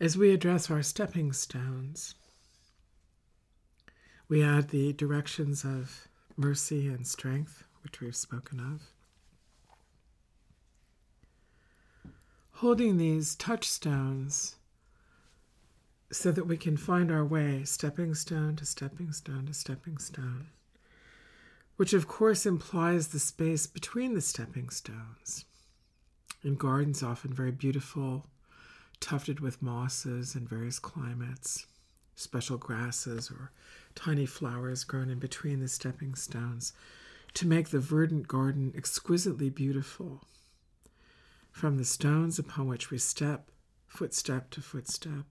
As we address our stepping stones, we add the directions of mercy and strength, which we've spoken of. Holding these touchstones so that we can find our way stepping stone to stepping stone to stepping stone, which of course implies the space between the stepping stones. In gardens, often very beautiful, tufted with mosses in various climates, special grasses or tiny flowers grown in between the stepping stones to make the verdant garden exquisitely beautiful. From the stones upon which we step, footstep to footstep,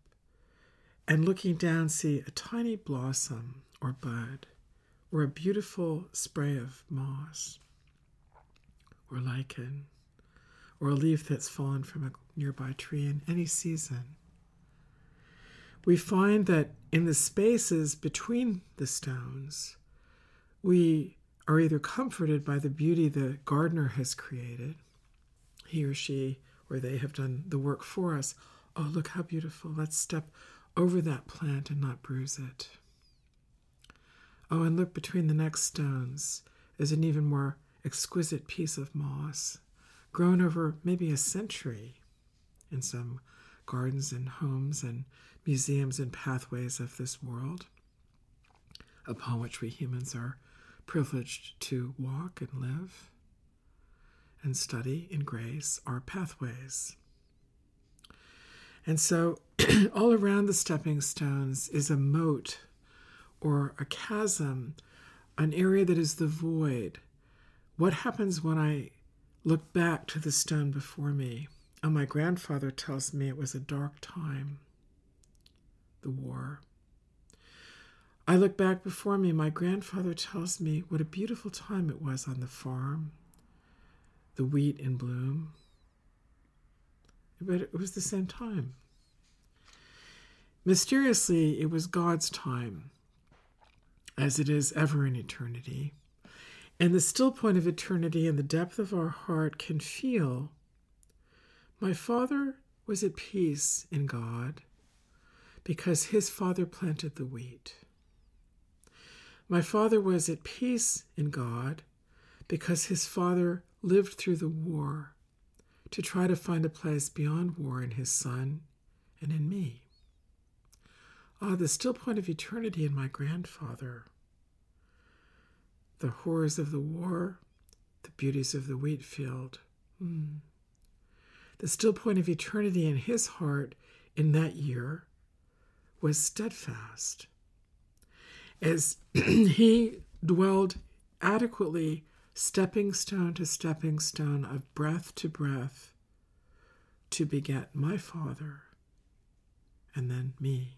and looking down, see a tiny blossom or bud, or a beautiful spray of moss, or lichen, or a leaf that's fallen from a nearby tree in any season. We find that in the spaces between the stones, we are either comforted by the beauty the gardener has created, he or she or they have done the work for us. Oh, look how beautiful. Let's step over that plant and not bruise it. Oh, and look between the next stones is an even more exquisite piece of moss, grown over maybe a century in some gardens and homes and museums and pathways of this world upon which we humans are privileged to walk and live and study in grace our pathways. And so, all around the stepping stones is a moat or a chasm, an area that is the void. What happens when I look back to the stone before me? And my grandfather tells me it was a dark time, the war. I look back before me, my grandfather tells me what a beautiful time it was on the farm, the wheat in bloom, but it was the same time. Mysteriously, it was God's time, as it is ever in eternity. And the still point of eternity and the depth of our heart can feel my father was at peace in God because his father planted the wheat. My father was at peace in God because his father lived through the war to try to find a place beyond war in his son and in me. Ah, the still point of eternity in my grandfather. The horrors of the war, the beauties of the wheat field. Mm. The still point of eternity in his heart in that year was steadfast. As he dwelled adequately stepping stone to stepping stone, of breath to breath, to beget my Father, and then me,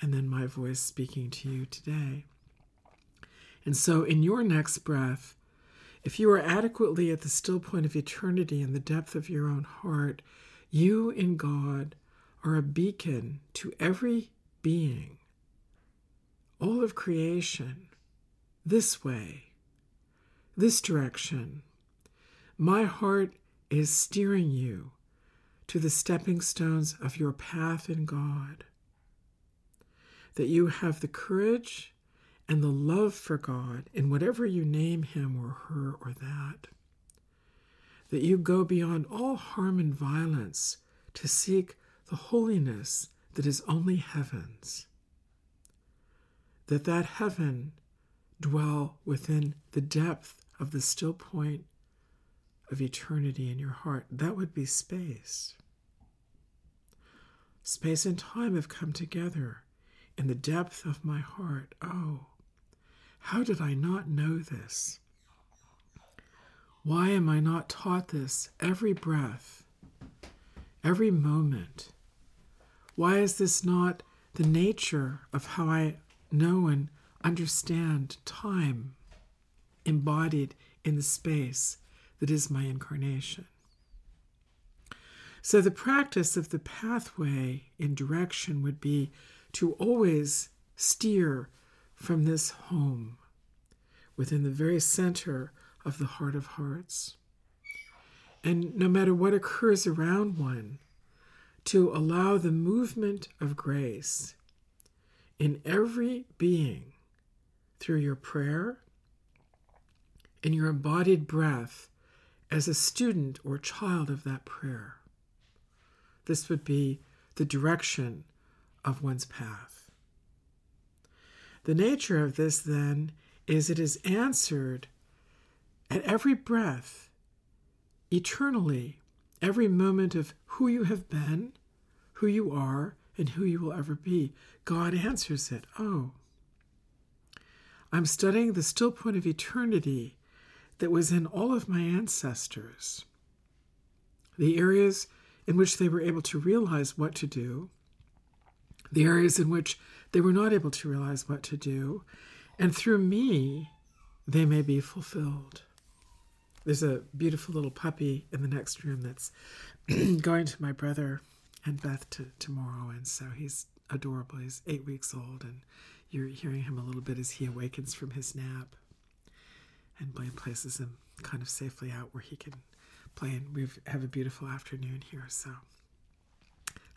and then my voice speaking to you today. And so, in your next breath, if you are adequately at the still point of eternity in the depth of your own heart, you in God are a beacon to every being, all of creation, this way this direction. My heart is steering you to the stepping stones of your path in God. That you have the courage and the love for God in whatever you name him or her or that. That you go beyond all harm and violence to seek the holiness that is only heaven's. That that heaven dwell within the depth of the still point of eternity in your heart, that would be space. Space and time have come together in the depth of my heart. Oh, how did I not know this? Why am I not taught this every breath, every moment? Why is this not the nature of how I know and understand time? embodied in the space that is my incarnation. So, the practice of the pathway in direction would be to always steer from this home within the very center of the heart of hearts. And no matter what occurs around one, to allow the movement of grace in every being through your prayer, in your embodied breath as a student or child of that prayer. This would be the direction of one's path. The nature of this, then, is it is answered at every breath, eternally, every moment of who you have been, who you are, and who you will ever be. God answers it. Oh, I'm studying the still point of eternity that was in all of my ancestors, the areas in which they were able to realize what to do, the areas in which they were not able to realize what to do, and through me, they may be fulfilled. There's a beautiful little puppy in the next room that's going to my brother and Beth to, tomorrow, and so he's adorable. He's eight weeks old, and you're hearing him a little bit as he awakens from his nap. And Blaine places him kind of safely out where he can play, and we have a beautiful afternoon here. So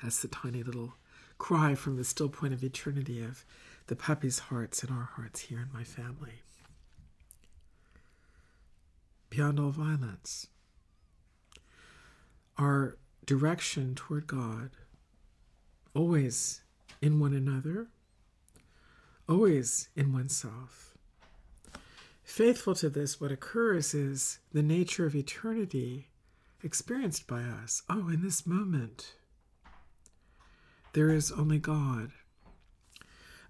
that's the tiny little cry from the still point of eternity of the puppy's hearts and our hearts here in my family. Beyond all violence, our direction toward God, always in one another, always in oneself. Faithful to this, what occurs is the nature of eternity experienced by us. Oh, in this moment, there is only God.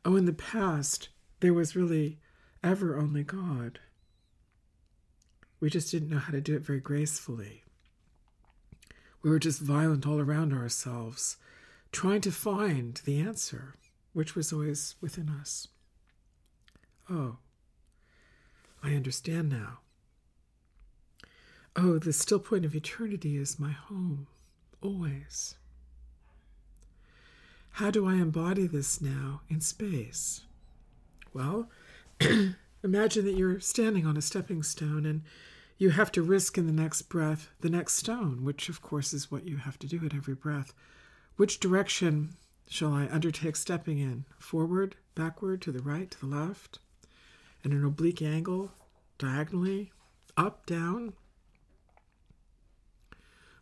Oh, in the past, there was really ever only God. We just didn't know how to do it very gracefully. We were just violent all around ourselves, trying to find the answer, which was always within us. Oh, I understand now. Oh, the still point of eternity is my home, always. How do I embody this now in space? Well, imagine that you're standing on a stepping stone and you have to risk in the next breath the next stone, which of course is what you have to do at every breath. Which direction shall I undertake stepping in? Forward, backward, to the right, to the left? In an oblique angle, diagonally, up, down?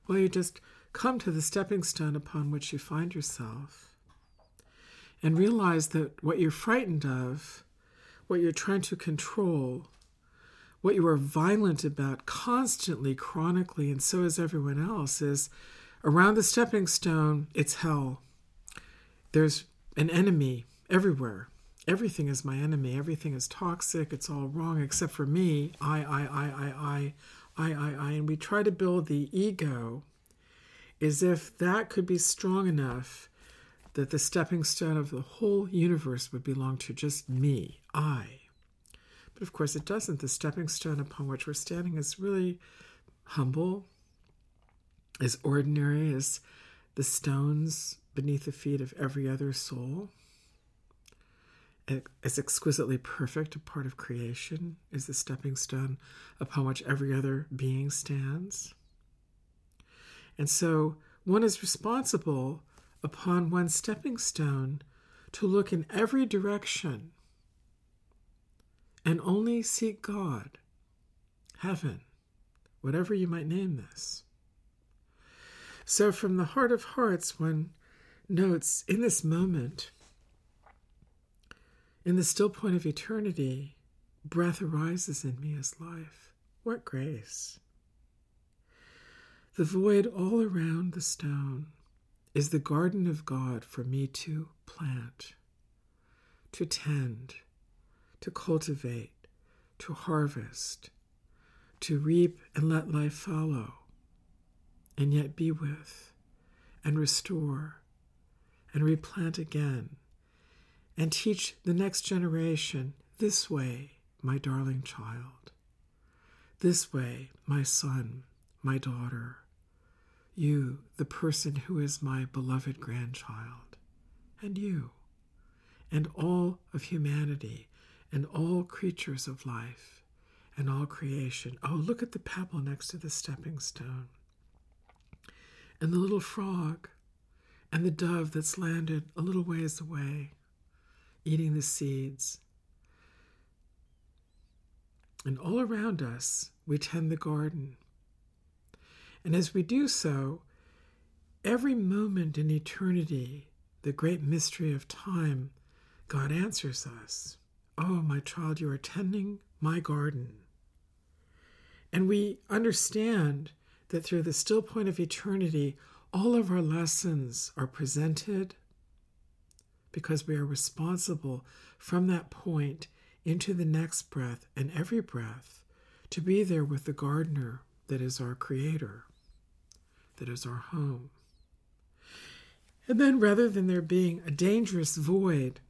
Well, you just come to the stepping stone upon which you find yourself and realize that what you're frightened of, what you're trying to control, what you are violent about constantly, chronically, and so is everyone else, is around the stepping stone, it's hell. There's an enemy everywhere. Everything is my enemy. Everything is toxic. It's all wrong except for me. I, I, I, I, I, I, I, I. And we try to build the ego as if that could be strong enough that the stepping stone of the whole universe would belong to just me, I. But of course, it doesn't. The stepping stone upon which we're standing is really humble, as ordinary as the stones beneath the feet of every other soul, as exquisitely perfect a part of creation is the stepping stone upon which every other being stands. And so one is responsible upon one stepping stone to look in every direction and only seek God, heaven, whatever you might name this. So, from the heart of hearts, one notes in this moment, in the still point of eternity, breath arises in me as life. What grace! The void all around the stone is the garden of God for me to plant, to tend, to cultivate, to harvest, to reap and let life follow, and yet be with, and restore, and replant again, and teach the next generation this way, my darling child, this way, my son, my daughter, you, the person who is my beloved grandchild, and you, and all of humanity and all creatures of life and all creation. Oh, look at the pebble next to the stepping stone. And the little frog and the dove that's landed a little ways away, eating the seeds. And all around us, we tend the garden. And as we do so, every moment in eternity, the great mystery of time, God answers us Oh, my child, you are tending my garden. And we understand that through the still point of eternity, all of our lessons are presented because we are responsible from that point into the next breath and every breath to be there with the gardener that is our creator, that is our home. And then, rather than there being a dangerous void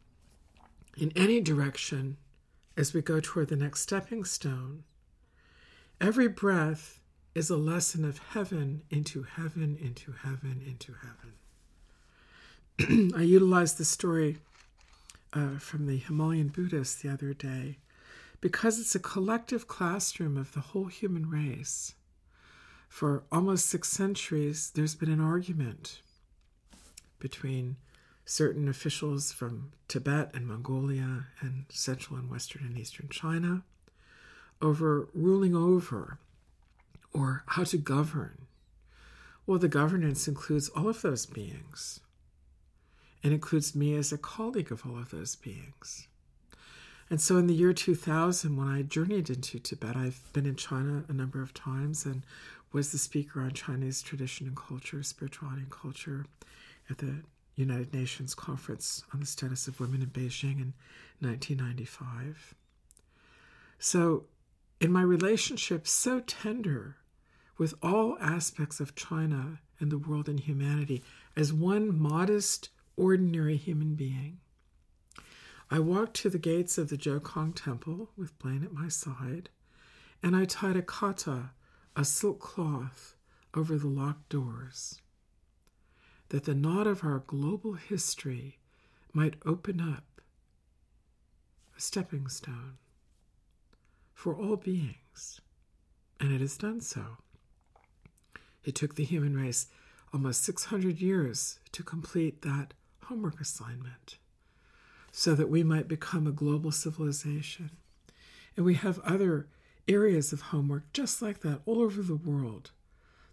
in any direction as we go toward the next stepping stone, every breath is a lesson of heaven into heaven, into heaven, into heaven. I utilized the story uh, from the Himalayan Buddhists the other day because it's a collective classroom of the whole human race. For almost six centuries, there's been an argument between certain officials from Tibet and Mongolia and Central and Western and Eastern China over ruling over or how to govern. Well, the governance includes all of those beings and includes me as a colleague of all of those beings. And so in the year 2000, when I journeyed into Tibet, I've been in China a number of times and was the speaker on Chinese tradition and culture, spirituality and culture at the United Nations Conference on the Status of Women in Beijing in 1995. So, in my relationship, so tender with all aspects of China and the world and humanity as one modest, ordinary human being, I walked to the gates of the Jokhang Temple with Blaine at my side, and I tied a kata, a silk cloth, over the locked doors that the knot of our global history might open up a stepping stone for all beings. And it has done so. It took the human race almost 600 years to complete that homework assignment so that we might become a global civilization. And we have other areas of homework just like that all over the world.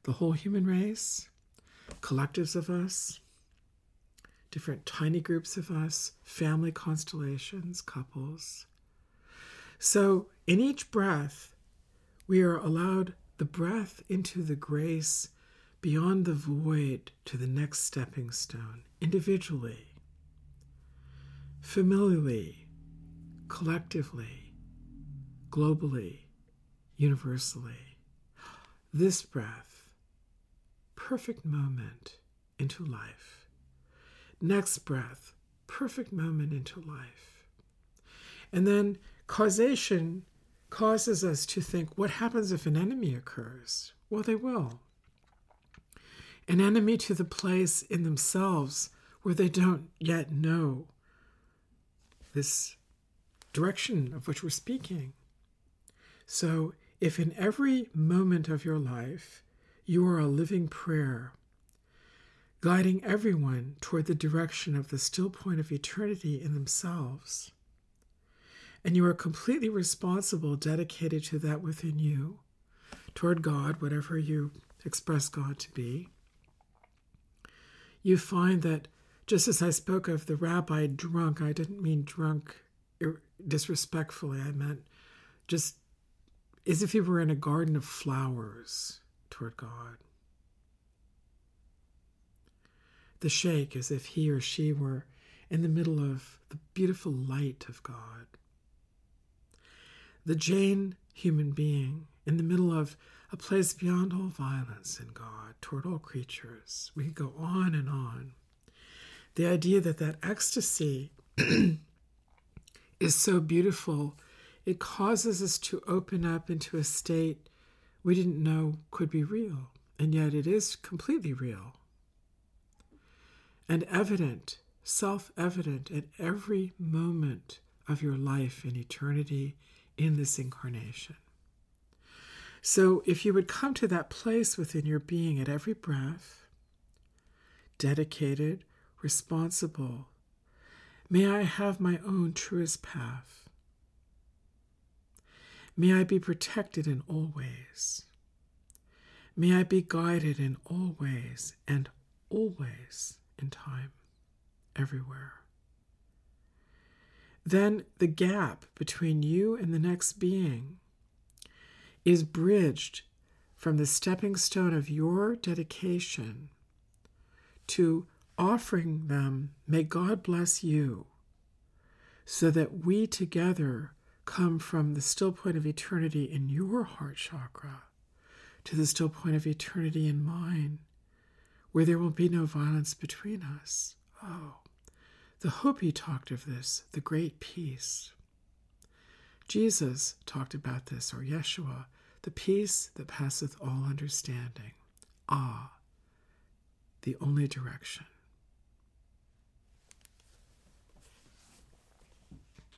The whole human race, collectives of us, different tiny groups of us, family constellations, couples. So in each breath, we are allowed the breath into the grace beyond the void to the next stepping stone, individually, familially, collectively, globally, universally. This breath perfect moment into life. Next breath, perfect moment into life. And then causation causes us to think what happens if an enemy occurs? Well, they will. An enemy to the place in themselves where they don't yet know this direction of which we're speaking. So, if in every moment of your life you are a living prayer, guiding everyone toward the direction of the still point of eternity in themselves. And you are completely responsible, dedicated to that within you, toward God, whatever you express God to be. You find that just as I spoke of the rabbi drunk, I didn't mean drunk disrespectfully. I meant just as if he were in a garden of flowers toward God. The sheikh as if he or she were in the middle of the beautiful light of God. The Jain human being in the middle of a place beyond all violence in God toward all creatures. We could go on and on. The idea that that ecstasy is so beautiful, it causes us to open up into a state we didn't know could be real, and yet it is completely real and evident, self evident at every moment of your life in eternity in this incarnation. So, if you would come to that place within your being at every breath, dedicated, responsible. May I have my own truest path. May I be protected in all ways. May I be guided in all ways and always in time, everywhere. Then the gap between you and the next being is bridged from the stepping stone of your dedication to offering them, may God bless you, so that we together come from the still point of eternity in your heart chakra to the still point of eternity in mine, where there will be no violence between us. Oh, the Hopi talked of this, the great peace. Jesus talked about this, or Yeshua, the peace that passeth all understanding. Ah, the only direction.